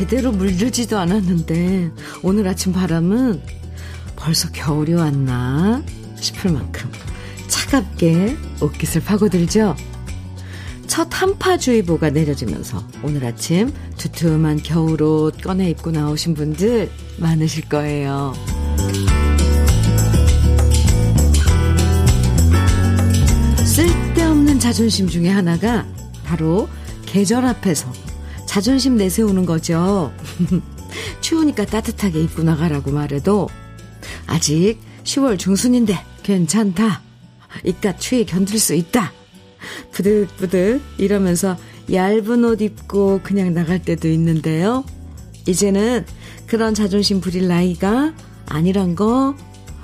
제대로 물들지도 않았는데 오늘 아침 바람은 벌써 겨울이 왔나 싶을 만큼 차갑게 옷깃을 파고들죠. 첫 한파주의보가 내려지면서 오늘 아침 두툼한 겨울옷 꺼내 입고 나오신 분들 많으실 거예요. 쓸데없는 자존심 중에 하나가 바로 계절 앞에서 자존심 내세우는 거죠. 추우니까 따뜻하게 입고 나가라고 말해도 아직 10월 중순인데 괜찮다. 이깟 추위 견딜 수 있다. 부득부득 이러면서 얇은 옷 입고 그냥 나갈 때도 있는데요. 이제는 그런 자존심 부릴 나이가 아니란 거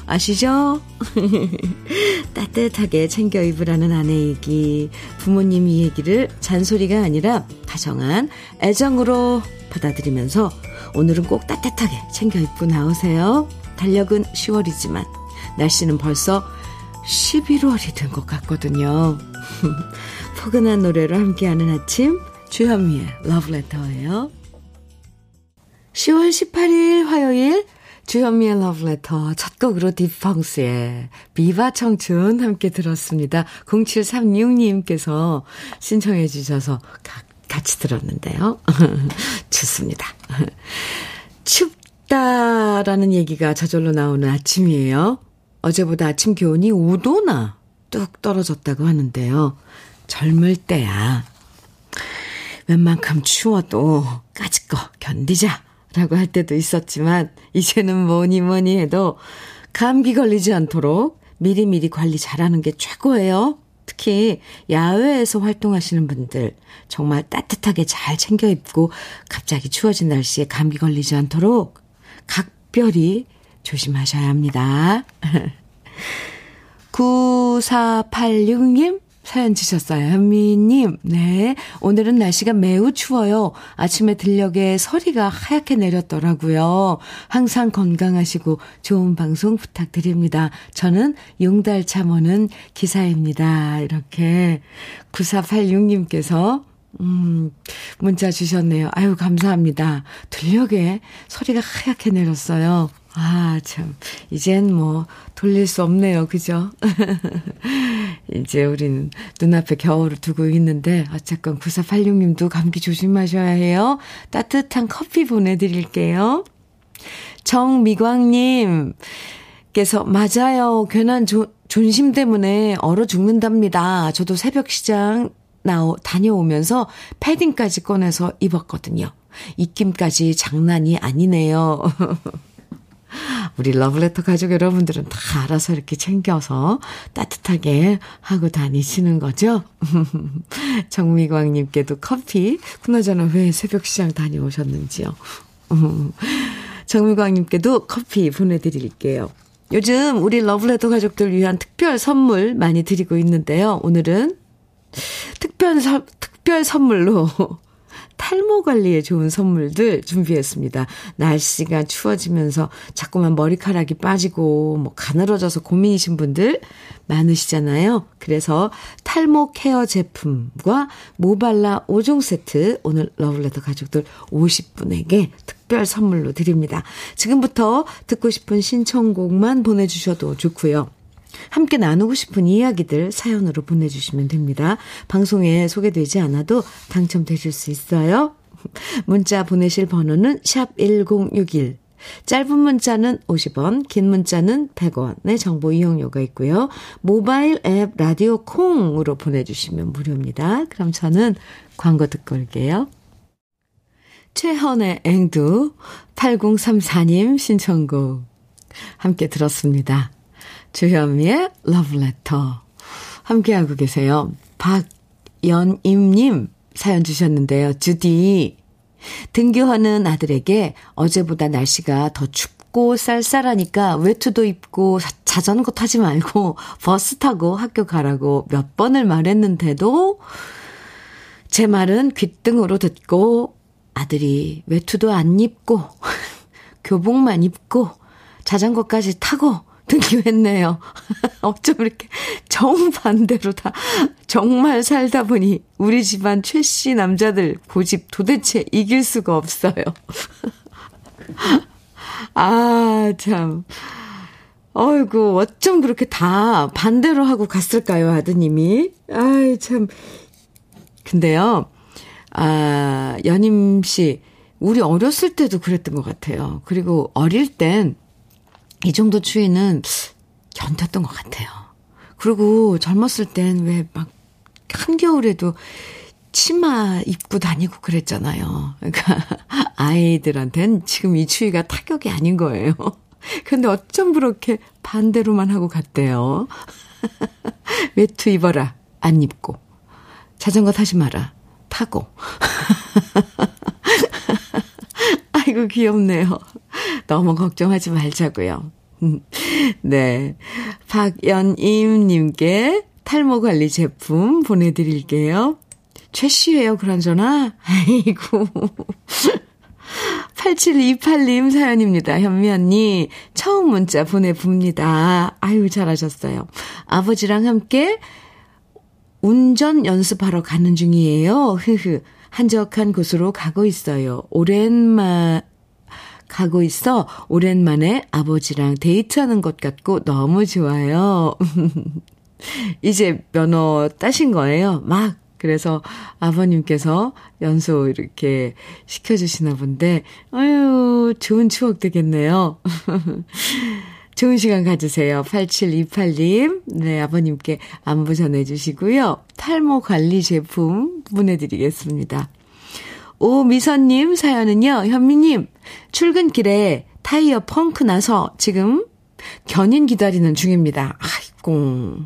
아시죠? 따뜻하게 챙겨 입으라는 아내 얘기, 부모님 이 얘기를 잔소리가 아니라 다정한 애정으로 받아들이면서 오늘은 꼭 따뜻하게 챙겨 입고 나오세요. 달력은 10월이지만 날씨는 벌써 11월이 된 것 같거든요. 포근한 노래로 함께하는 아침, 주현미의 러브레터예요. 10월 18일 화요일 주현미의 러브레터 첫 곡으로 딥펑스의 비바 청춘 함께 들었습니다. 0736님께서 신청해 주셔서 가, 같이 들었는데요. 좋습니다. 춥다라는 얘기가 저절로 나오는 아침이에요. 어제보다 아침 기온이 5도나 뚝 떨어졌다고 하는데요. 젊을 때야. 웬만큼 추워도 까짓거 견디자. 라고 할 때도 있었지만, 이제는 뭐니 뭐니 해도 감기 걸리지 않도록 미리미리 관리 잘하는 게 최고예요. 특히 야외에서 활동하시는 분들 정말 따뜻하게 잘 챙겨 입고 갑자기 추워진 날씨에 감기 걸리지 않도록 각별히 조심하셔야 합니다. 9486님 사연 주셨어요. 현미님, 네. 오늘은 날씨가 매우 추워요. 아침에 들녘에 서리가 하얗게 내렸더라고요. 항상 건강하시고 좋은 방송 부탁드립니다. 저는 용달 참오는 기사입니다. 이렇게 9486님께서 음, 문자 주셨네요. 아유, 감사합니다. 들녘에 서리가 하얗게 내렸어요. 아, 참. 이젠 뭐, 돌릴 수 없네요. 그죠? 이제 우린 눈앞에 겨울을 두고 있는데, 어쨌건 9486 님도 감기 조심하셔야 해요. 따뜻한 커피 보내드릴게요. 정미광 님, 께서, 맞아요. 괜한 조, 존심 때문에 얼어 죽는답니다. 저도 새벽 시장 나오, 다녀오면서 패딩까지 꺼내서 입었거든요. 입김까지 장난이 아니네요. 우리 러브레터 가족 여러분들은 다 알아서 이렇게 챙겨서 따뜻하게 하고 다니시는 거죠? 정미광님께도 커피, 그나저나 왜 새벽 시장 다녀오셨는지요? 정미광님께도 커피 보내드릴게요. 요즘 우리 러브레터 가족들 위한 특별 선물 많이 드리고 있는데요. 오늘은 특별, 특별 선물로 탈모 관리에 좋은 선물들 준비했습니다. 날씨가 추워지면서 자꾸만 머리카락이 빠지고 뭐 가늘어져서 고민이신 분들 많으시잖아요. 그래서 탈모 케어 제품과 모발라 5종 세트 오늘 러블레터 가족들 50분에게 특별 선물로 드립니다. 지금부터 듣고 싶은 신청곡만 보내주셔도 좋고요. 함께 나누고 싶은 이야기들 사연으로 보내주시면 됩니다. 방송에 소개되지 않아도 당첨되실 수 있어요. 문자 보내실 번호는 샵 1061. 짧은 문자는 50원, 긴 문자는 100원의 정보 이용료가 있고요. 모바일 앱 라디오 콩으로 보내주시면 무료입니다. 그럼 저는 광고 듣고 올게요. 최헌의 앵두 8034님 신청곡 함께 들었습니다. 주현미의 러브레터. 함께하고 계세요. 박연임님 사연 주셨는데요. 주디. 등교하는 아들에게 어제보다 날씨가 더 춥고 쌀쌀하니까 외투도 입고 자전거 타지 말고 버스 타고 학교 가라고 몇 번을 말했는데도 제 말은 귓등으로 듣고 아들이 외투도 안 입고 교복만 입고 자전거까지 타고 등교했네요. 어쩜 이렇게 정반대로 다 정말 살다 보니 우리 집안 최씨 남자들 고집 도대체 이길 수가 없어요. 아, 참. 어이구, 어쩜 그렇게 다 반대로 하고 갔을까요, 아드님이? 아이, 참. 근데요, 아, 연임 씨, 우리 어렸을 때도 그랬던 것 같아요. 그리고 어릴 땐 이 정도 추위는 견뎠던 것 같아요. 그리고 젊었을 땐 왜 막 한겨울에도 치마 입고 다니고 그랬잖아요. 그러니까 아이들한텐 지금 이 추위가 타격이 아닌 거예요. 근데 어쩜 그렇게 반대로만 하고 갔대요. 외투 입어라. 안 입고. 자전거 타지 마라. 타고. 아이고, 귀엽네요. 너무 걱정하지 말자고요. 네. 박연임님께 탈모 관리 제품 보내드릴게요. 최씨예요, 그런저나? 아이고. 8728님 사연입니다. 현미 언니, 처음 문자 보내봅니다. 아유, 잘하셨어요. 아버지랑 함께 운전 연습하러 가는 중이에요. 흐흐. 한적한 곳으로 가고 있어요. 오랜만, 가고 있어 오랜만에 아버지랑 데이트하는 것 같고 너무 좋아요. 이제 면허 따신 거예요. 막 그래서 아버님께서 연소 이렇게 시켜주시나 본데, 아유, 좋은 추억 되겠네요. 좋은 시간 가지세요. 8728님. 네, 아버님께 안부 전해주시고요. 탈모 관리 제품 보내드리겠습니다. 오미선님 사연은요, 현미님, 출근길에 타이어 펑크 나서 지금 견인 기다리는 중입니다. 아이고.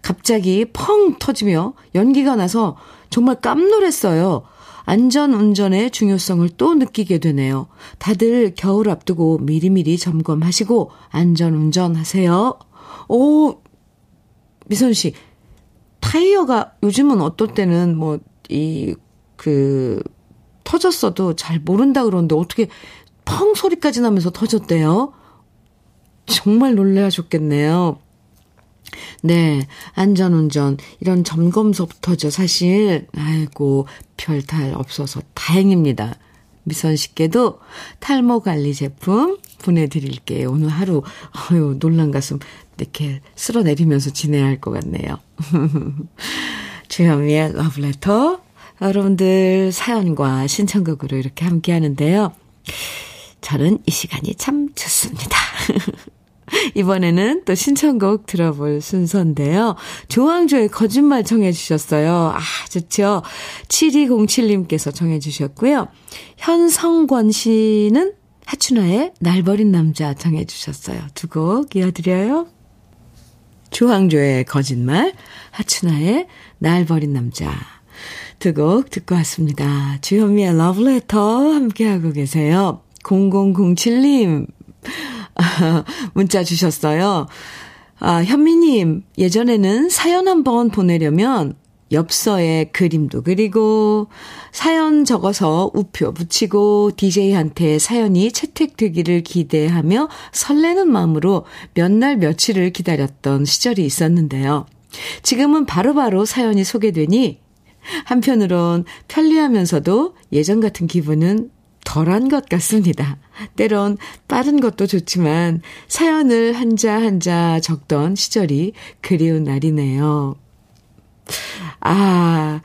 갑자기 펑 터지며 연기가 나서 정말 깜놀했어요. 안전 운전의 중요성을 또 느끼게 되네요. 다들 겨울 앞두고 미리미리 점검하시고 안전 운전하세요. 오, 미선 씨. 타이어가 요즘은 어떨 때는 뭐, 이, 그, 터졌어도 잘 모른다 그러는데 어떻게 펑 소리까지 나면서 터졌대요? 정말 놀라셨겠네요. 네, 안전운전, 이런 점검서부터죠, 사실. 아이고, 별탈 없어서 다행입니다. 미선 씨께도 탈모 관리 제품 보내드릴게요. 오늘 하루, 어유 놀란 가슴 이렇게 쓸어내리면서 지내야 할 것 같네요. 주현미의 러브레터. 여러분들 사연과 신청곡으로 이렇게 함께 하는데요. 저는 이 시간이 참 좋습니다. 이번에는 또 신청곡 들어볼 순서인데요. 조항조의 거짓말 청해주셨어요. 아, 좋죠. 7207님께서 청해주셨고요. 현성권 씨는 하춘아의 날 버린 남자 청해주셨어요. 두 곡 이어드려요. 조항조의 거짓말, 하춘아의 날 버린 남자. 두 곡 듣고 왔습니다. 주현미의 러브레터 함께하고 계세요. 0007님. 문자 주셨어요. 아, 현미님, 예전에는 사연 한번 보내려면 엽서에 그림도 그리고 사연 적어서 우표 붙이고 DJ한테 사연이 채택되기를 기대하며 설레는 마음으로 몇 날 며칠을 기다렸던 시절이 있었는데요. 지금은 바로바로 바로 사연이 소개되니 한편으론 편리하면서도 예전 같은 기분은 덜한 것 같습니다. 때론 빠른 것도 좋지만 사연을 한자 한자 적던 시절이 그리운 날이네요. 아,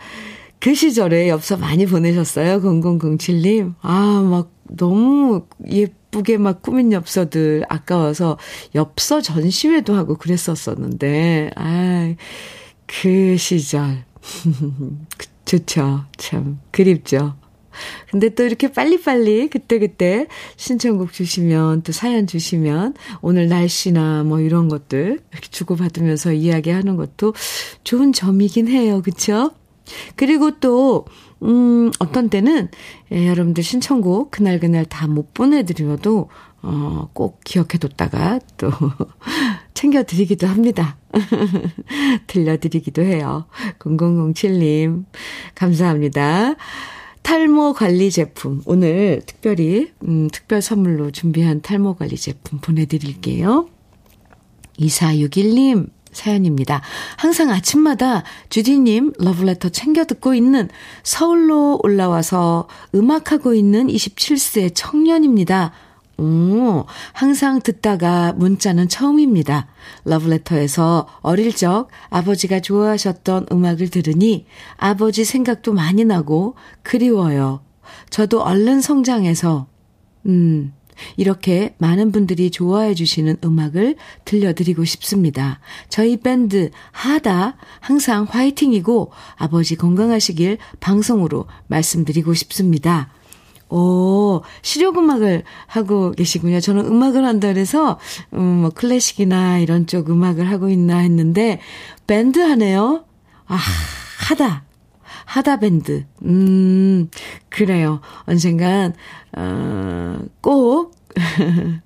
그 시절에 엽서 많이 보내셨어요? 0007님. 아, 막 너무 예쁘게 막 꾸민 엽서들 아까워서 엽서 전시회도 하고 그랬었었는데, 아, 그 시절. 좋죠. 참, 그립죠. 근데 또 이렇게 빨리빨리 그때그때 신청곡 주시면 또 사연 주시면 오늘 날씨나 뭐 이런 것들 이렇게 주고받으면서 이야기하는 것도 좋은 점이긴 해요. 그쵸? 그리고 또, 음, 어떤 때는 예, 여러분들 신청곡 그날그날 다 못 보내드려도 어, 꼭 기억해뒀다가 또 챙겨드리기도 합니다. 들려드리기도 해요. 0007님, 감사합니다. 탈모 관리 제품. 오늘 특별히, 음, 특별 선물로 준비한 탈모 관리 제품 보내드릴게요. 2461님 사연입니다. 항상 아침마다 주디님 러브레터 챙겨 듣고 있는 서울로 올라와서 음악하고 있는 27세 청년입니다. 오, 항상 듣다가 문자는 처음입니다. 러브레터에서 어릴 적 아버지가 좋아하셨던 음악을 들으니 아버지 생각도 많이 나고 그리워요. 저도 얼른 성장해서, 음, 이렇게 많은 분들이 좋아해 주시는 음악을 들려드리고 싶습니다. 저희 밴드 하다 항상 화이팅이고 아버지 건강하시길 방송으로 말씀드리고 싶습니다. 오, 실용음악을 하고 계시군요. 저는 음악을 한다 그래서, 음, 뭐, 클래식이나 이런 쪽 음악을 하고 있나 했는데, 밴드 하네요? 아, 하다. 하다 밴드. 음, 그래요. 언젠간, 어, 꼭,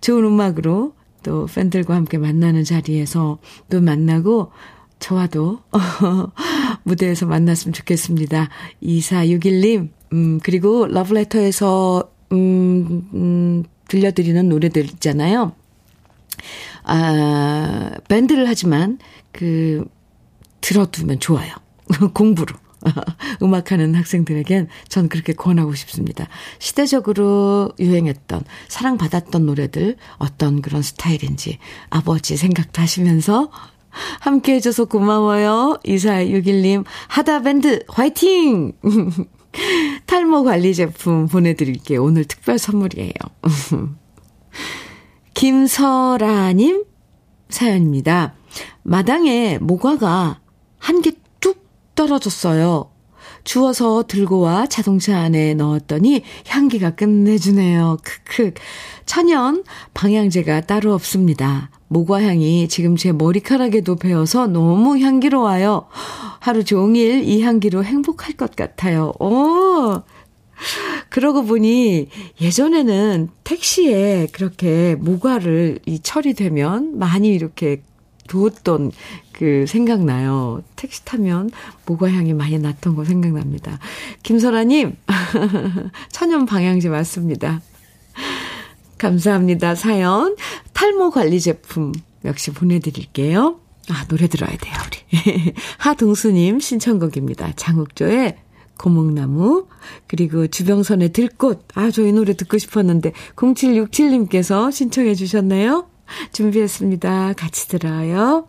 좋은 음악으로 또 팬들과 함께 만나는 자리에서 또 만나고, 저와도 무대에서 만났으면 좋겠습니다. 2461님, 음, 그리고 러브레터에서, 음, 음, 들려드리는 노래들 있잖아요. 아, 밴드를 하지만, 그, 들어두면 좋아요. 공부로. 음악하는 학생들에겐 전 그렇게 권하고 싶습니다. 시대적으로 유행했던, 사랑받았던 노래들, 어떤 그런 스타일인지 아버지 생각도 하시면서 함께 해줘서 고마워요. 2461님, 하다밴드 화이팅! 탈모 관리 제품 보내드릴게요. 오늘 특별 선물이에요. 김설아님 사연입니다. 마당에 모과가 한 개 뚝 떨어졌어요. 주워서 들고 와 자동차 안에 넣었더니 향기가 끝내주네요. 크크. 천연 방향제가 따로 없습니다. 모과향이 지금 제 머리카락에도 배어서 너무 향기로워요. 하루 종일 이 향기로 행복할 것 같아요. 오! 그러고 보니 예전에는 택시에 그렇게 모과를 이 처리되면 많이 이렇게 두었던 그 생각나요. 택시 타면 모과 향이 많이 났던 거 생각납니다. 김설아님, 천연 방향제 맞습니다. 감사합니다. 사연. 탈모 관리 제품 역시 보내드릴게요. 아, 노래 들어야 돼요, 우리. 하동수님 신청곡입니다. 장욱조의 고목나무, 그리고 주병선의 들꽃. 아, 저희 노래 듣고 싶었는데, 0767님께서 신청해 주셨네요. 준비했습니다. 같이 들어요.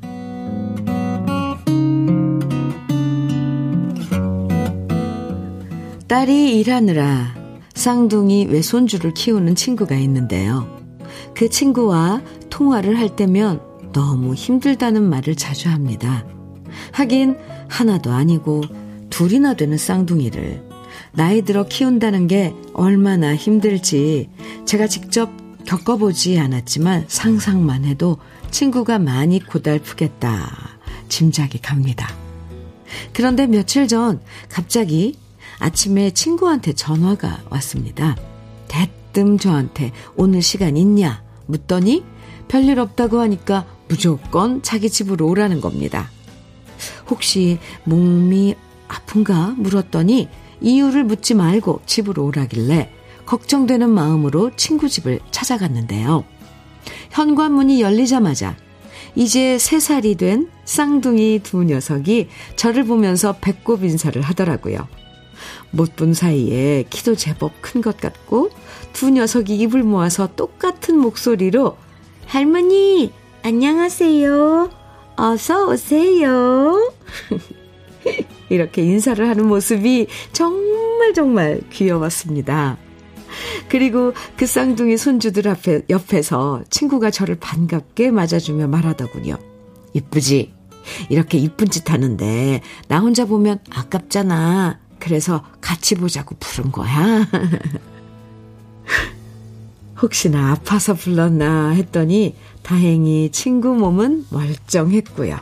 딸이 일하느라 쌍둥이 외손주를 키우는 친구가 있는데요. 그 친구와 통화를 할 때면 너무 힘들다는 말을 자주 합니다. 하긴 하나도 아니고 둘이나 되는 쌍둥이를 나이 들어 키운다는 게 얼마나 힘들지 제가 직접 겪어보지 않았지만 상상만 해도 친구가 많이 고달프겠다 짐작이 갑니다. 그런데 며칠 전 갑자기 아침에 친구한테 전화가 왔습니다. 대뜸 저한테 오늘 시간 있냐? 묻더니 별일 없다고 하니까 무조건 자기 집으로 오라는 겁니다. 혹시 몸이 아픈가? 물었더니 이유를 묻지 말고 집으로 오라길래 걱정되는 마음으로 친구 집을 찾아갔는데요. 현관문이 열리자마자 이제 3살이 된 쌍둥이 두 녀석이 저를 보면서 배꼽 인사를 하더라고요. 못 본 사이에 키도 제법 큰 것 같고 두 녀석이 입을 모아서 똑같은 목소리로 할머니 안녕하세요. 어서 오세요. 이렇게 인사를 하는 모습이 정말 정말 귀여웠습니다. 그리고 그 쌍둥이 손주들 앞에 옆에서 친구가 저를 반갑게 맞아주며 말하더군요. 이쁘지? 이렇게 이쁜 짓 하는데 나 혼자 보면 아깝잖아. 그래서 같이 보자고 부른 거야. 혹시나 아파서 불렀나 했더니 다행히 친구 몸은 멀쩡했고요.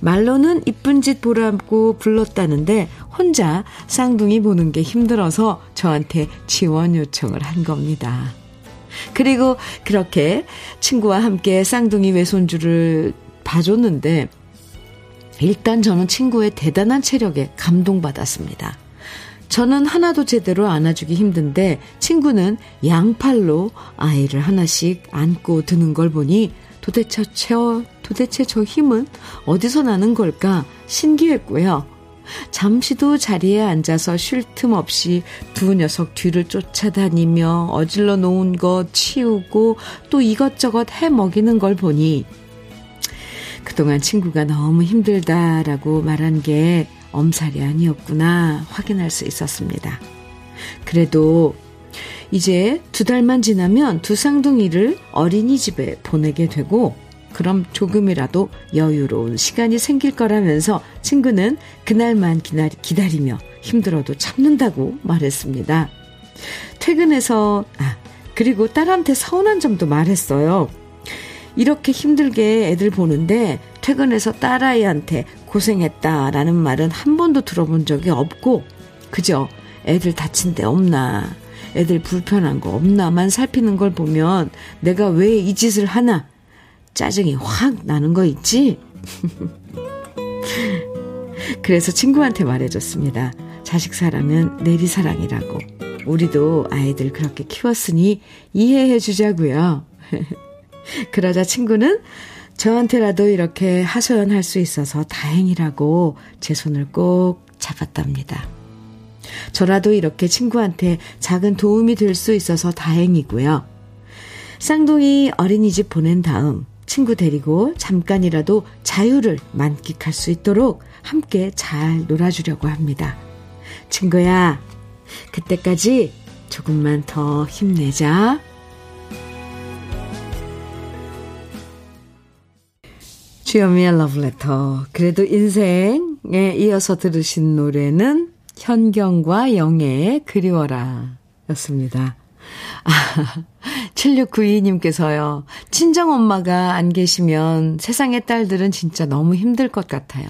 말로는 이쁜 짓 보라고 불렀다는데 혼자 쌍둥이 보는 게 힘들어서 저한테 지원 요청을 한 겁니다. 그리고 그렇게 친구와 함께 쌍둥이 외손주를 봐줬는데 일단 저는 친구의 대단한 체력에 감동받았습니다. 저는 하나도 제대로 안아주기 힘든데 친구는 양팔로 아이를 하나씩 안고 드는 걸 보니 도대체 저, 도대체 저 힘은 어디서 나는 걸까 신기했고요. 잠시도 자리에 앉아서 쉴 틈 없이 두 녀석 뒤를 쫓아다니며 어질러 놓은 것 치우고 또 이것저것 해 먹이는 걸 보니 그동안 친구가 너무 힘들다라고 말한 게 엄살이 아니었구나 확인할 수 있었습니다. 그래도 이제 두 달만 지나면 두 쌍둥이를 어린이집에 보내게 되고 그럼 조금이라도 여유로운 시간이 생길 거라면서 친구는 그날만 기다리, 기다리며 힘들어도 참는다고 말했습니다. 퇴근해서, 아, 그리고 딸한테 서운한 점도 말했어요. 이렇게 힘들게 애들 보는데 퇴근해서 딸아이한테 고생했다라는 말은 한 번도 들어본 적이 없고, 그저 애들 다친 데 없나, 애들 불편한 거 없나만 살피는 걸 보면 내가 왜 이 짓을 하나 짜증이 확 나는 거 있지? 그래서 친구한테 말해줬습니다. 자식 사랑은 내리 사랑이라고. 우리도 아이들 그렇게 키웠으니 이해해 주자고요. 그러자 친구는 저한테라도 이렇게 하소연할 수 있어서 다행이라고 제 손을 꼭 잡았답니다. 저라도 이렇게 친구한테 작은 도움이 될 수 있어서 다행이고요. 쌍둥이 어린이집 보낸 다음 친구 데리고 잠깐이라도 자유를 만끽할 수 있도록 함께 잘 놀아주려고 합니다. 친구야, 그때까지 조금만 더 힘내자. 주여미의 러브레터. 그래도 인생에 이어서 들으신 노래는 현경과 영애의 그리워라 였습니다. 아, 7692님께서요. 친정엄마가 안 계시면 세상의 딸들은 진짜 너무 힘들 것 같아요.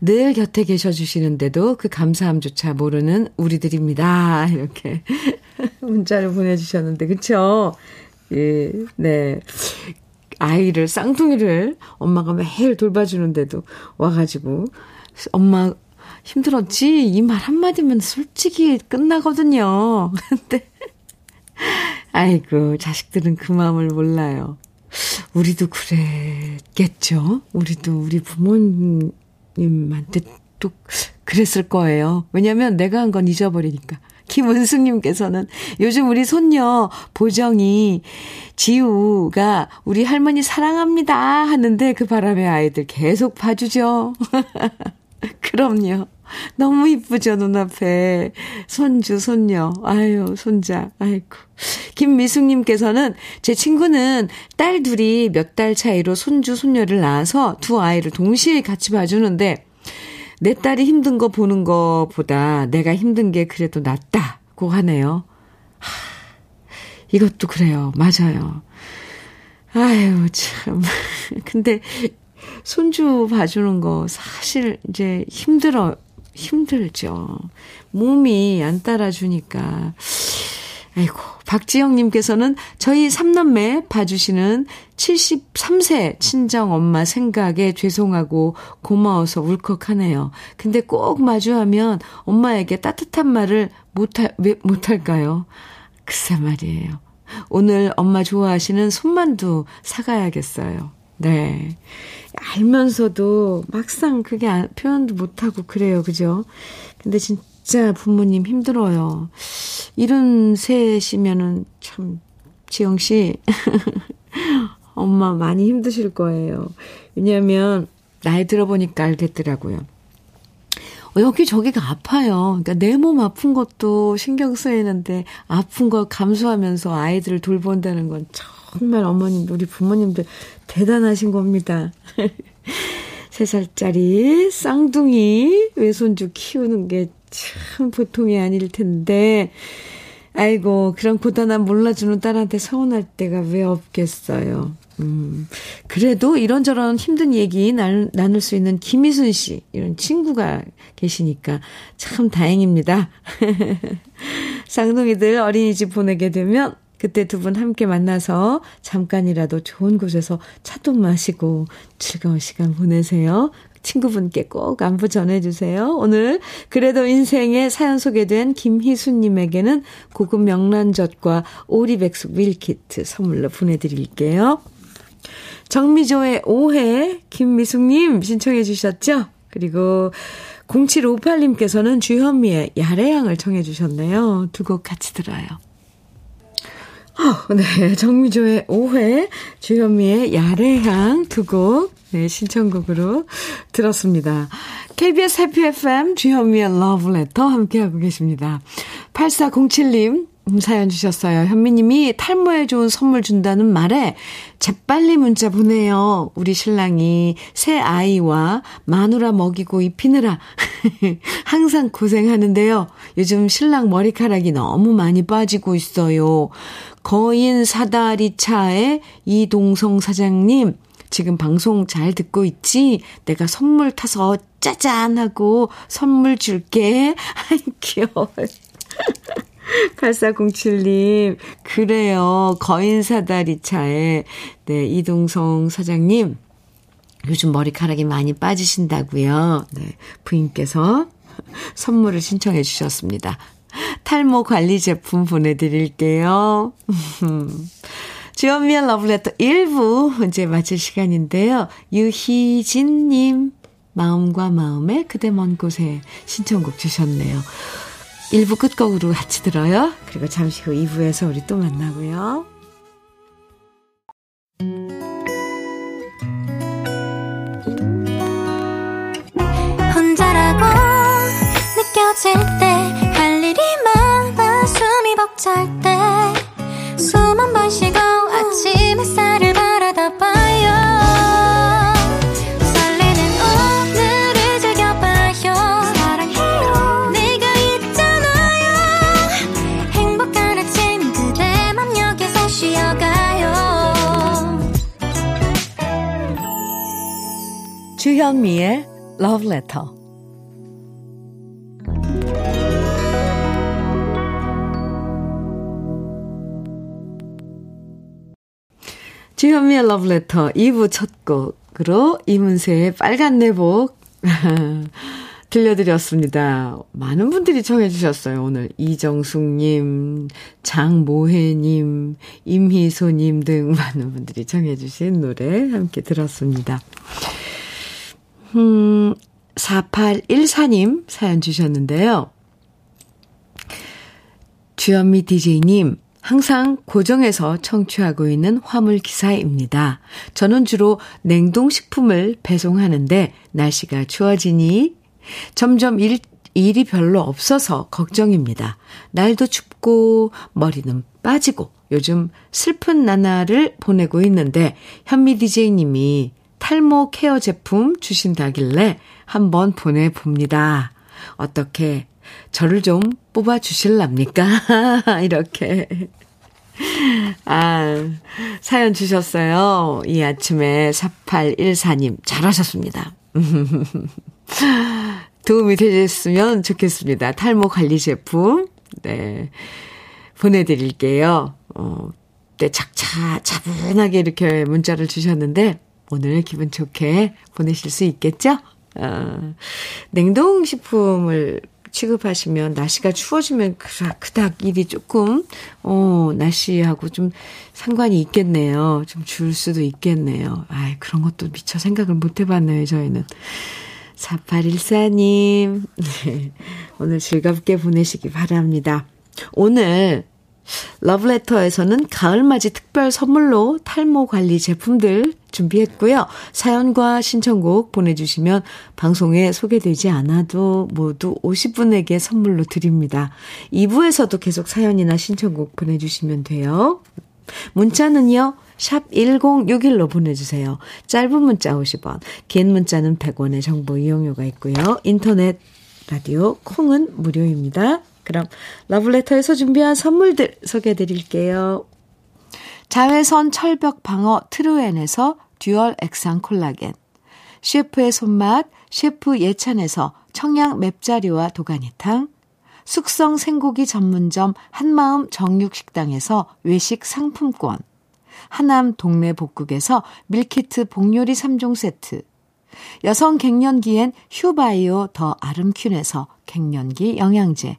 늘 곁에 계셔 주시는데도 그 감사함조차 모르는 우리들입니다. 이렇게 문자를 보내주셨는데, 그쵸? 예, 네. 아이를, 쌍둥이를 엄마가 매일 돌봐주는데도 와가지고, 엄마 힘들었지? 이 말 한마디면 솔직히 끝나거든요. 근데, 아이고, 자식들은 그 마음을 몰라요. 우리도 그랬겠죠? 우리도 우리 부모님한테 또 그랬을 거예요. 왜냐면 내가 한 건 잊어버리니까. 김은숙님께서는 요즘 우리 손녀 보정이 지우가 우리 할머니 사랑합니다 하는데 그 바람에 아이들 계속 봐주죠. 그럼요. 너무 이쁘죠, 눈앞에. 손주, 손녀. 아유, 손자. 아이고. 김미숙님께서는 제 친구는 딸 둘이 몇 달 차이로 손주, 손녀를 낳아서 두 아이를 동시에 같이 봐주는데, 내 딸이 힘든 거 보는 거보다 내가 힘든 게 그래도 낫다고 하네요. 하, 이것도 그래요. 맞아요. 아유, 참. 근데 손주 봐주는 거 사실 이제 힘들어, 힘들죠. 몸이 안 따라주니까. 아이고, 박지영님께서는 저희 삼남매 봐주시는 73세 친정 엄마 생각에 죄송하고 고마워서 울컥하네요. 근데 꼭 마주하면 엄마에게 따뜻한 말을 못할, 왜 못할까요? 글쎄 말이에요. 오늘 엄마 좋아하시는 손만두 사가야겠어요. 네. 알면서도 막상 그게 표현도 못하고 그래요. 그죠? 근데 진짜 부모님 힘들어요. 이런 셋이면은 참, 지영 씨, 엄마 많이 힘드실 거예요. 왜냐면, 나이 들어보니까 알겠더라고요. 어, 여기 저기가 아파요. 그러니까 내 몸 아픈 것도 신경 쓰이는데, 아픈 걸 감수하면서 아이들을 돌본다는 건 정말 어머님, 우리 부모님들 대단하신 겁니다. 3살짜리 쌍둥이 외손주 키우는 게 참 보통이 아닐 텐데, 아이고, 그런 고단함 몰라주는 딸한테 서운할 때가 왜 없겠어요. 음, 그래도 이런저런 힘든 얘기 나눌, 나눌 수 있는 김희순 씨, 이런 친구가 계시니까 참 다행입니다. 쌍둥이들 어린이집 보내게 되면 그때 두 분 함께 만나서 잠깐이라도 좋은 곳에서 차도 마시고 즐거운 시간 보내세요. 친구분께 꼭 안부 전해주세요. 오늘 그래도 인생에 사연 소개된 김희수님에게는 고급 명란젓과 오리백숙 밀키트 선물로 보내드릴게요. 정미조의 오해 김미숙님 신청해 주셨죠? 그리고 0758님께서는 주현미의 야래양을 청해 주셨네요. 두 곡 같이 들어요. 어, 네. 정미조의 오해, 주현미의 야래향 두 곡, 네, 신청곡으로 들었습니다. KBS 해피 FM 주현미의 러브레터 함께하고 계십니다. 8407님, 사연 주셨어요. 현미님이 탈모에 좋은 선물 준다는 말에 재빨리 문자 보내요. 우리 신랑이 새 아이와 마누라 먹이고 입히느라 항상 고생하는데요. 요즘 신랑 머리카락이 너무 많이 빠지고 있어요. 거인 사다리 차에 이동성 사장님, 지금 방송 잘 듣고 있지? 내가 선물 타서 짜잔 하고 선물 줄게. 아이, 귀여워. 8407님, 그래요. 거인 사다리 차에, 네, 이동성 사장님, 요즘 머리카락이 많이 빠지신다고요. 네, 부인께서 선물을 신청해 주셨습니다. 탈모 관리 제품 보내드릴게요. 주연미의 러브레터 1부 이제 마칠 시간인데요. 유희진님, 마음과 마음의 그대 먼 곳에 신청곡 주셨네요. 1부 끝곡으로 같이 들어요. 그리고 잠시 후 2부에서 우리 또 만나고요. 혼자라고 느껴질 때 할 일이 많아 숨이 벅찰 때 숨 한 번 쉬고 아침 햇살을 주현미의 Love Letter. 주현미의 Love Letter 2부 첫 곡으로 이문세의 빨간 내복 들려드렸습니다. 많은 분들이 청해주셨어요. 오늘 이정숙님, 장모혜님, 임희소님 등 많은 분들이 청해주신 노래 함께 들었습니다. 음, 4814님 사연 주셨는데요. 주현미 DJ님, 항상 고정해서 청취하고 있는 화물 기사입니다. 저는 주로 냉동식품을 배송하는데 날씨가 추워지니 점점 일, 일이 별로 없어서 걱정입니다. 날도 춥고 머리는 빠지고 요즘 슬픈 나날을 보내고 있는데 현미 DJ님이 탈모 케어 제품 주신다길래 한번 보내봅니다. 어떻게 저를 좀 뽑아 주실랍니까? 이렇게. 아, 사연 주셨어요. 이 아침에 4814님 잘하셨습니다. 도움이 되셨으면 좋겠습니다. 탈모 관리 제품, 네, 보내드릴게요. 어, 네, 착차, 차분하게 이렇게 문자를 주셨는데, 오늘 기분 좋게 보내실 수 있겠죠? 어, 냉동식품을 취급하시면 날씨가 추워지면 그닥 일이 조금, 어, 날씨하고 좀 상관이 있겠네요. 좀 줄 수도 있겠네요. 아이, 그런 것도 미처 생각을 못 해봤네요, 저희는. 4814님, 네. 오늘 즐겁게 보내시기 바랍니다. 오늘 러브레터에서는 가을맞이 특별 선물로 탈모 관리 제품들 준비했고요. 사연과 신청곡 보내주시면 방송에 소개되지 않아도 모두 50분에게 선물로 드립니다. 2부에서도 계속 사연이나 신청곡 보내주시면 돼요. 문자는요, 샵 1061로 보내주세요. 짧은 문자 50원, 긴 문자는 100원의 정보 이용료가 있고요. 인터넷 라디오 콩은 무료입니다. 그럼 러블레터에서 준비한 선물들 소개해 드릴게요. 자외선 철벽 방어 트루엔에서 dual 액상 콜라겐. 셰프의 손맛 셰프 예찬에서 청양 맵자리와 도가니탕. 숙성 생고기 전문점 한마음 정육식당에서 외식 상품권. 하남 동네 복국에서 밀키트 복요리 3종 세트. 여성 갱년기엔 휴바이오 더 아름퀸에서 갱년기 영양제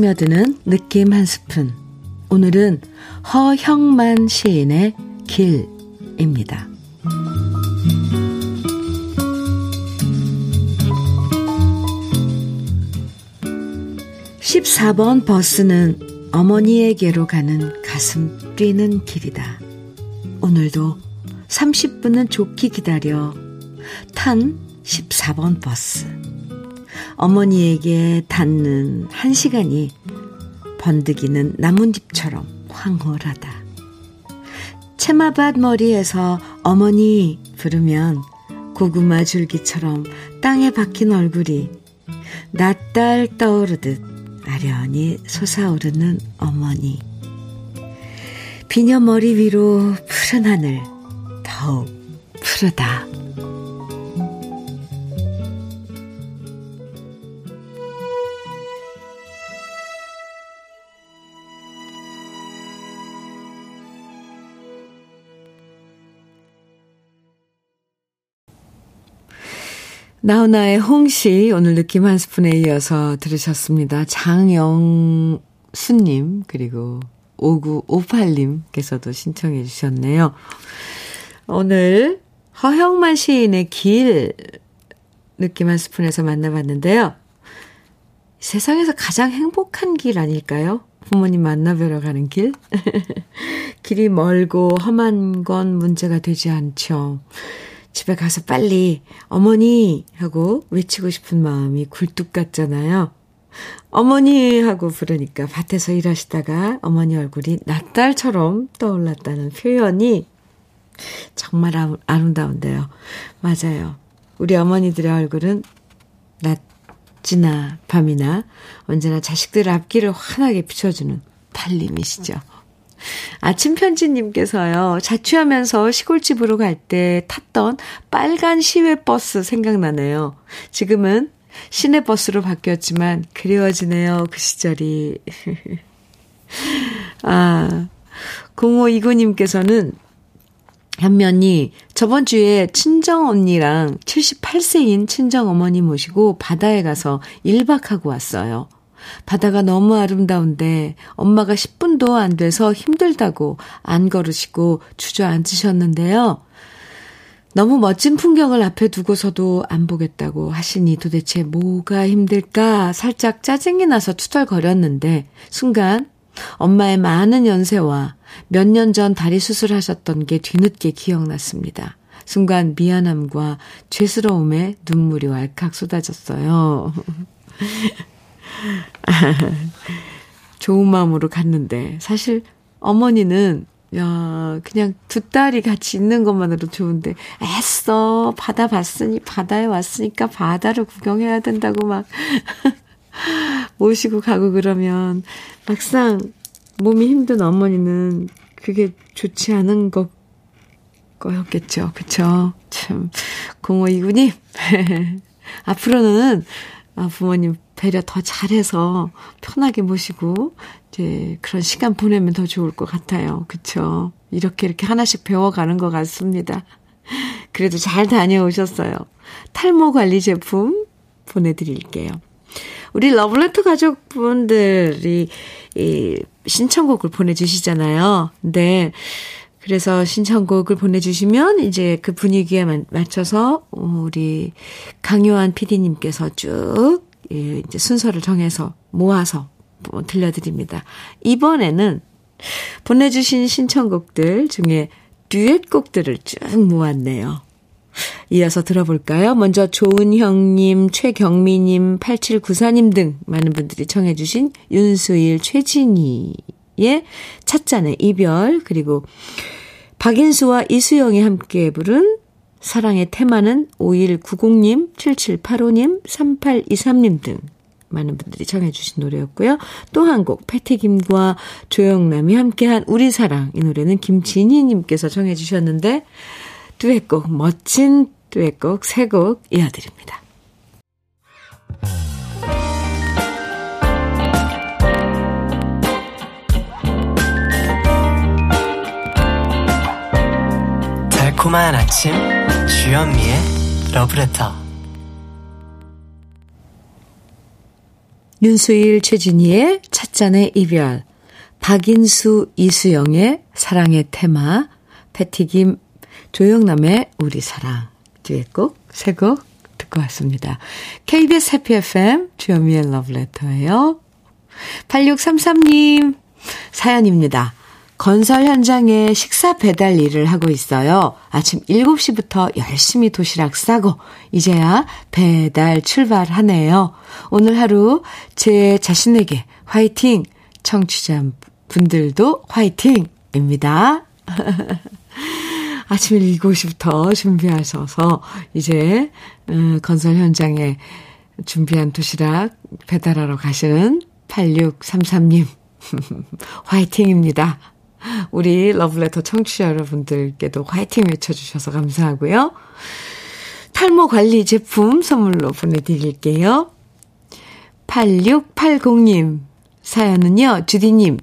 스며드는 느낌 한 스푼. 오늘은 허형만 시인의 길입니다. 14번 버스는 어머니에게로 가는 가슴 뛰는 길이다. 오늘도 30분은 좋게 기다려 탄 14번 버스. 어머니에게 닿는 한 시간이 번득이는 나뭇잎처럼 황홀하다. 채마밭 머리에서 어머니 부르면 고구마 줄기처럼 땅에 박힌 얼굴이 낯달 떠오르듯 아련히 솟아오르는 어머니. 비녀 머리 위로 푸른 하늘, 더욱 푸르다. 나훈아의 홍시 오늘 느낌 한 스푼에 이어서 들으셨습니다. 장영수님 그리고 5958님께서도 신청해 주셨네요. 오늘 허형만 시인의 길 느낌 한 스푼에서 만나봤는데요. 세상에서 가장 행복한 길 아닐까요? 부모님 만나뵈러 가는 길? 길이 멀고 험한 건 문제가 되지 않죠. 집에 가서 빨리 어머니 하고 외치고 싶은 마음이 굴뚝 같잖아요. 어머니 하고 부르니까 밭에서 일하시다가 어머니 얼굴이 낯달처럼 떠올랐다는 표현이 정말 아름다운데요. 맞아요. 우리 어머니들의 얼굴은 낮이나 밤이나 언제나 자식들 앞길을 환하게 비춰주는 달님이시죠. 아침 편지님께서요, 자취하면서 시골집으로 갈 때 탔던 빨간 시외버스 생각나네요. 지금은 시내버스로 바뀌었지만 그리워지네요, 그 시절이. 아, 0529님께서는 현면이 저번 주에 친정 언니랑 78세인 친정 어머니 모시고 바다에 가서 1박하고 왔어요. 바다가 너무 아름다운데 엄마가 10분도 안 돼서 힘들다고 안 걸으시고 주저앉으셨는데요. 너무 멋진 풍경을 앞에 두고서도 안 보겠다고 하시니 도대체 뭐가 힘들까 살짝 짜증이 나서 투덜거렸는데 순간 엄마의 많은 연세와 몇 년 전 다리 수술하셨던 게 뒤늦게 기억났습니다. 순간 미안함과 죄스러움에 눈물이 왈칵 쏟아졌어요. 좋은 마음으로 갔는데 사실 어머니는 야, 그냥 두 딸이 같이 있는 것만으로 좋은데, 애써, 바다 봤으니, 바다에 왔으니까 바다를 구경해야 된다고 막, 모시고 가고 그러면, 막상 몸이 힘든 어머니는 그게 좋지 않은 것, 거였겠죠. 그쵸? 참, 공호이군님. 앞으로는 아, 부모님 배려 더 잘해서 편하게 모시고 이제 그런 시간 보내면 더 좋을 것 같아요. 그쵸? 이렇게 이렇게 하나씩 배워가는 것 같습니다. 그래도 잘 다녀오셨어요. 탈모 관리 제품 보내드릴게요. 우리 러블레터 가족분들이 이 신청곡을 보내주시잖아요. 근데 그래서 신청곡을 보내주시면 이제 그 분위기에 맞춰서 우리 강요한 PD님께서 쭉 예, 이제 순서를 정해서 모아서 뭐 들려드립니다. 이번에는 보내주신 신청곡들 중에 듀엣곡들을 쭉 모았네요. 이어서 들어볼까요? 먼저 조은형님, 최경미님, 8794님 등 많은 분들이 청해주신 윤수일, 최진희 의 찻잔의 이별, 그리고 박인수와 이수영이 함께 부른 사랑의 테마는 5190님, 7785님, 3823님 등 많은 분들이 청해주신 노래였고요. 또 한 곡, 패티김과 조영남이 함께한 우리 사랑. 이 노래는 김진희님께서 청해주셨는데, 듀엣곡, 멋진 듀엣곡 세 곡 이어드립니다. 달콤한 아침 주현미의 러브레터 윤수일 최진희의 찻잔의 이별 박인수 이수영의 사랑의 테마 패티김 조영남의 우리 사랑 듀엣곡 세곡 듣고 왔습니다. KBS 해피 FM 주현미의 러브레터예요. 8633님 사연입니다. 건설 현장에 식사 배달 일을 하고 있어요. 아침 7시부터 열심히 도시락 싸고 이제야 배달 출발하네요. 오늘 하루 제 자신에게 화이팅! 청취자 분들도 화이팅 입니다. 아침 7시부터 준비하셔서 이제 음, 건설 현장에 준비한 도시락 배달하러 가시는 8633님 화이팅입니다. 우리 러블레터 청취자 여러분들께도 화이팅 외쳐주셔서 감사하고요. 탈모 관리 제품 선물로 보내드릴게요. 8680님, 사연은요, 주디님,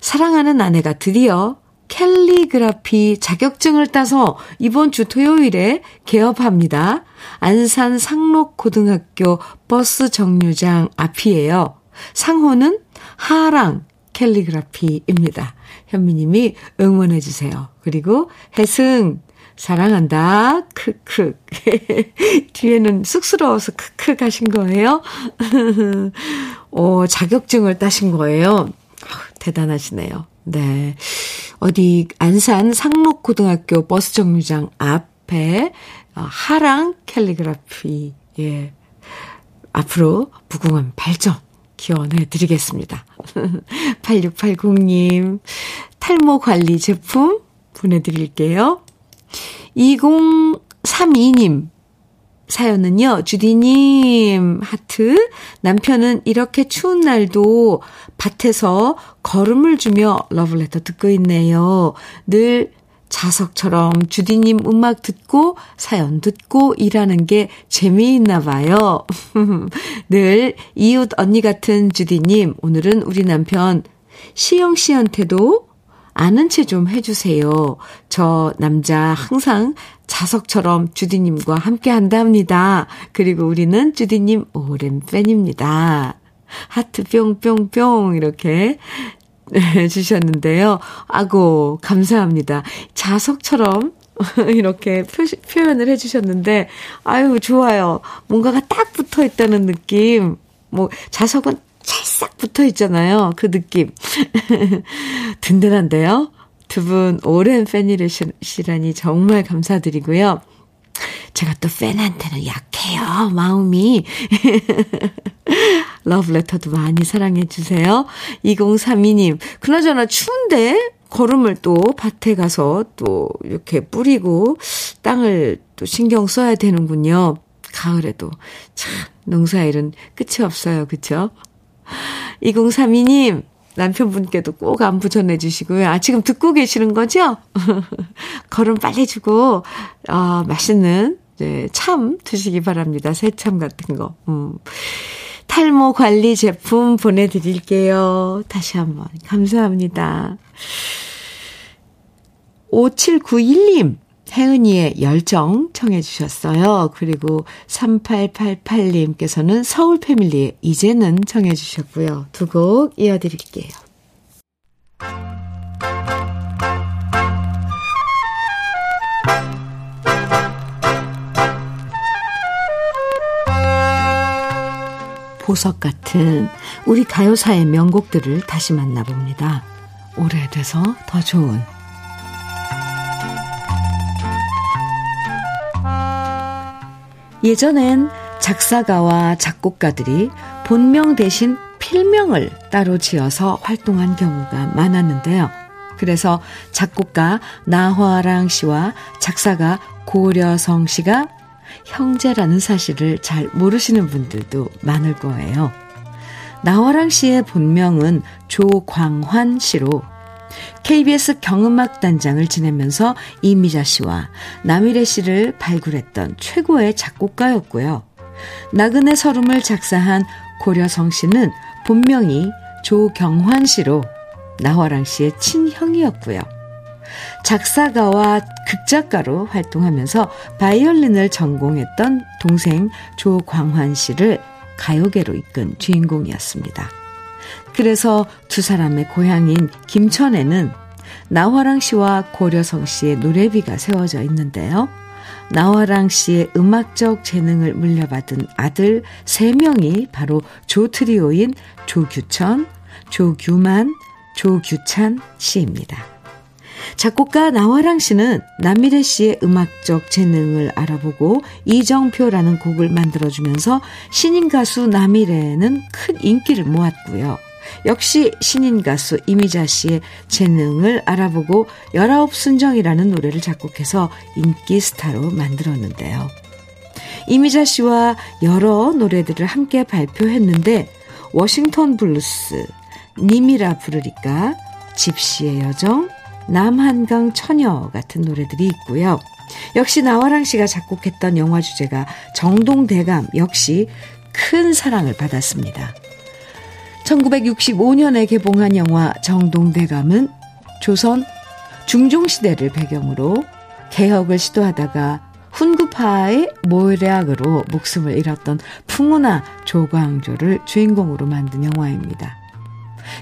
사랑하는 아내가 드디어 캘리그라피 자격증을 따서 이번 주 토요일에 개업합니다. 안산 상록고등학교 버스 정류장 앞이에요. 상호는 하랑 캘리그라피입니다. 현미님이 응원해주세요. 그리고 혜승, 사랑한다. 크크. 뒤에는 쑥스러워서 크크 하신 거예요? 어, 자격증을 따신 거예요. 대단하시네요. 네. 어디, 안산 상록고등학교 버스 정류장 앞에 어, 하랑 캘리그라피, 예. 앞으로 무궁한 발전 기원해 드리겠습니다. 8680님, 탈모 관리 제품 보내드릴게요. 2032님, 사연은요, 주디님, 하트. 남편은 이렇게 추운 날도 밭에서 걸음을 주며 러블레터 듣고 있네요. 늘 자석처럼 주디님 음악 듣고 사연 듣고 일하는 게 재미있나 봐요. 늘 이웃 언니 같은 주디님, 오늘은 우리 남편 시영 씨한테도 아는 체 좀 해주세요. 저 남자 항상 자석처럼 주디님과 함께 한답니다. 그리고 우리는 주디님 오랜 팬입니다. 하트 뿅뿅뿅 이렇게 주셨는데요. 아고, 감사합니다. 자석처럼 이렇게 표, 표현을 해주셨는데, 아유, 좋아요. 뭔가가 딱 붙어 있다는 느낌. 뭐, 자석은 찰싹 붙어 있잖아요. 그 느낌. 든든한데요? 두 분 오랜 팬이시라니 정말 감사드리고요. 제가 또 팬한테는 약해요, 마음이. 러브레터도 많이 사랑해 주세요. 2032님, 그나저나 추운데 걸음을 또 밭에 가서 또 이렇게 뿌리고 땅을 또 신경 써야 되는군요. 가을에도. 참, 농사일은 끝이 없어요. 그쵸? 2032님, 남편분께도 꼭 안부 전해주시고요. 아, 지금 듣고 계시는 거죠? 걸음 빨리 주고, 어, 맛있는, 네, 참 드시기 바랍니다. 새참 같은 거. 음. 탈모 관리 제품 보내드릴게요. 다시 한번 감사합니다. 5791님, 혜은이의 열정 청해 주셨어요. 그리고 3888님께서는 서울 패밀리의 이제는 청해 주셨고요. 두 곡 이어드릴게요. 보석 같은 우리 가요사의 명곡들을 다시 만나봅니다. 오래돼서 더 좋은 예전엔 작사가와 작곡가들이 본명 대신 필명을 따로 지어서 활동한 경우가 많았는데요. 그래서 작곡가 나화랑 씨와 작사가 고려성 씨가 형제라는 사실을 잘 모르시는 분들도 많을 거예요. 나화랑 씨의 본명은 조광환 씨로 KBS 경음악 단장을 지내면서 이미자 씨와 남일애 씨를 발굴했던 최고의 작곡가였고요. 나그네 서름을 작사한 고려성 씨는 본명이 조경환 씨로 나화랑 씨의 친형이었고요. 작사가와 극작가로 활동하면서 바이올린을 전공했던 동생 조광환 씨를 가요계로 이끈 주인공이었습니다. 그래서 두 사람의 고향인 김천에는 나화랑 씨와 고려성 씨의 노래비가 세워져 있는데요. 나화랑 씨의 음악적 재능을 물려받은 아들 3명이 바로 조트리오인 조규천, 조규만, 조규찬 씨입니다. 작곡가 나화랑 씨는 남미래 씨의 음악적 재능을 알아보고 이정표라는 곡을 만들어주면서 신인 가수 남미래는 큰 인기를 모았고요. 역시 신인 가수 이미자 씨의 재능을 알아보고 19순정이라는 노래를 작곡해서 인기 스타로 만들었는데요. 이미자 씨와 여러 노래들을 함께 발표했는데 워싱턴 블루스, 님이라 부르니까, 집시의 여정, 남한강 처녀 같은 노래들이 있고요. 역시 나화랑 씨가 작곡했던 영화 주제가 정동대감 역시 큰 사랑을 받았습니다. 1965년에 개봉한 영화 정동대감은 조선 중종시대를 배경으로 개혁을 시도하다가 훈구파의 모략으로 목숨을 잃었던 풍운나 조광조를 주인공으로 만든 영화입니다.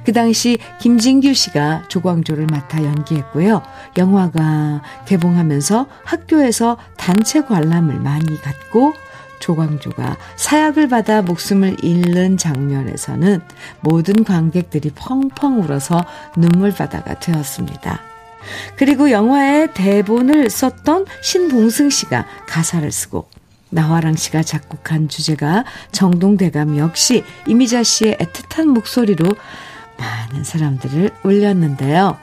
그 당시 김진규 씨가 조광조를 맡아 연기했고요. 영화가 개봉하면서 학교에서 단체 관람을 많이 갖고 조광조가 사약을 받아 목숨을 잃는 장면에서는 모든 관객들이 펑펑 울어서 눈물바다가 되었습니다. 그리고 영화의 대본을 썼던 신봉승 씨가 가사를 쓰고 나화랑 씨가 작곡한 주제가 정동대감 역시 이미자 씨의 애틋한 목소리로 많은 사람들을 울렸는데요.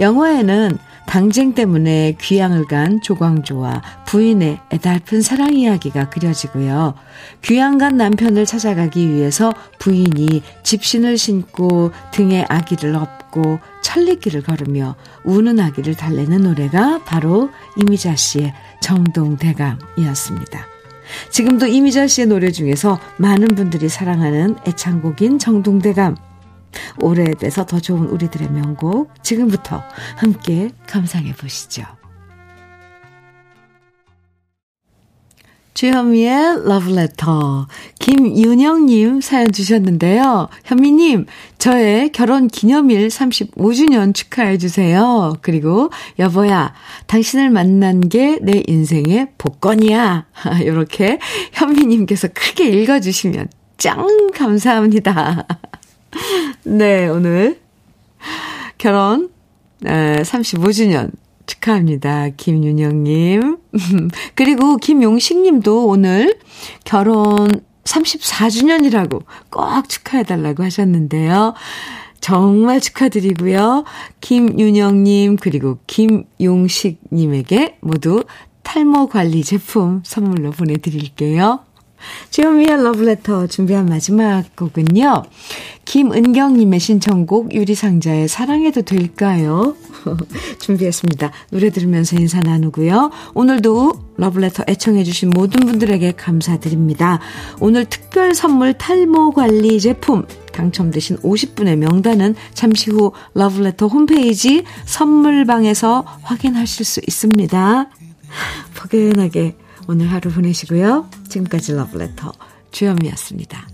영화에는 당쟁 때문에 귀향을 간 조광조와 부인의 애달픈 사랑 이야기가 그려지고요. 귀향 간 남편을 찾아가기 위해서 부인이 집신을 신고 등에 아기를 업고 천리길을 걸으며 우는 아기를 달래는 노래가 바로 이미자 씨의 정동대감이었습니다. 지금도 이미자 씨의 노래 중에서 많은 분들이 사랑하는 애창곡인 정동대감 오래돼서 더 좋은 우리들의 명곡 지금부터 함께 감상해 보시죠. 주현미의 러브레터. 김윤영님 사연 주셨는데요. 현미님, 저의 결혼 기념일 35주년 축하해주세요. 그리고, 여보야, 당신을 만난 게 내 인생의 복권이야. 이렇게 현미님께서 크게 읽어주시면 짱 감사합니다. 네, 오늘 결혼 35주년 축하합니다. 김윤영님. 그리고 김용식님도 오늘 결혼 34주년이라고 꼭 축하해달라고 하셨는데요. 정말 축하드리고요. 김윤영님, 그리고 김용식님에게 모두 탈모 관리 제품 선물로 보내드릴게요. 주현미의 러브레터 준비한 마지막 곡은요. 김은경님의 신청곡 유리상자의 사랑해도 될까요? 준비했습니다. 노래 들으면서 인사 나누고요. 오늘도 러브레터 애청해주신 모든 분들에게 감사드립니다. 오늘 특별 선물 탈모 관리 제품 당첨되신 50분의 명단은 잠시 후 러브레터 홈페이지 선물방에서 확인하실 수 있습니다. 포근하게 오늘 하루 보내시고요. 지금까지 러브레터 주현미였습니다.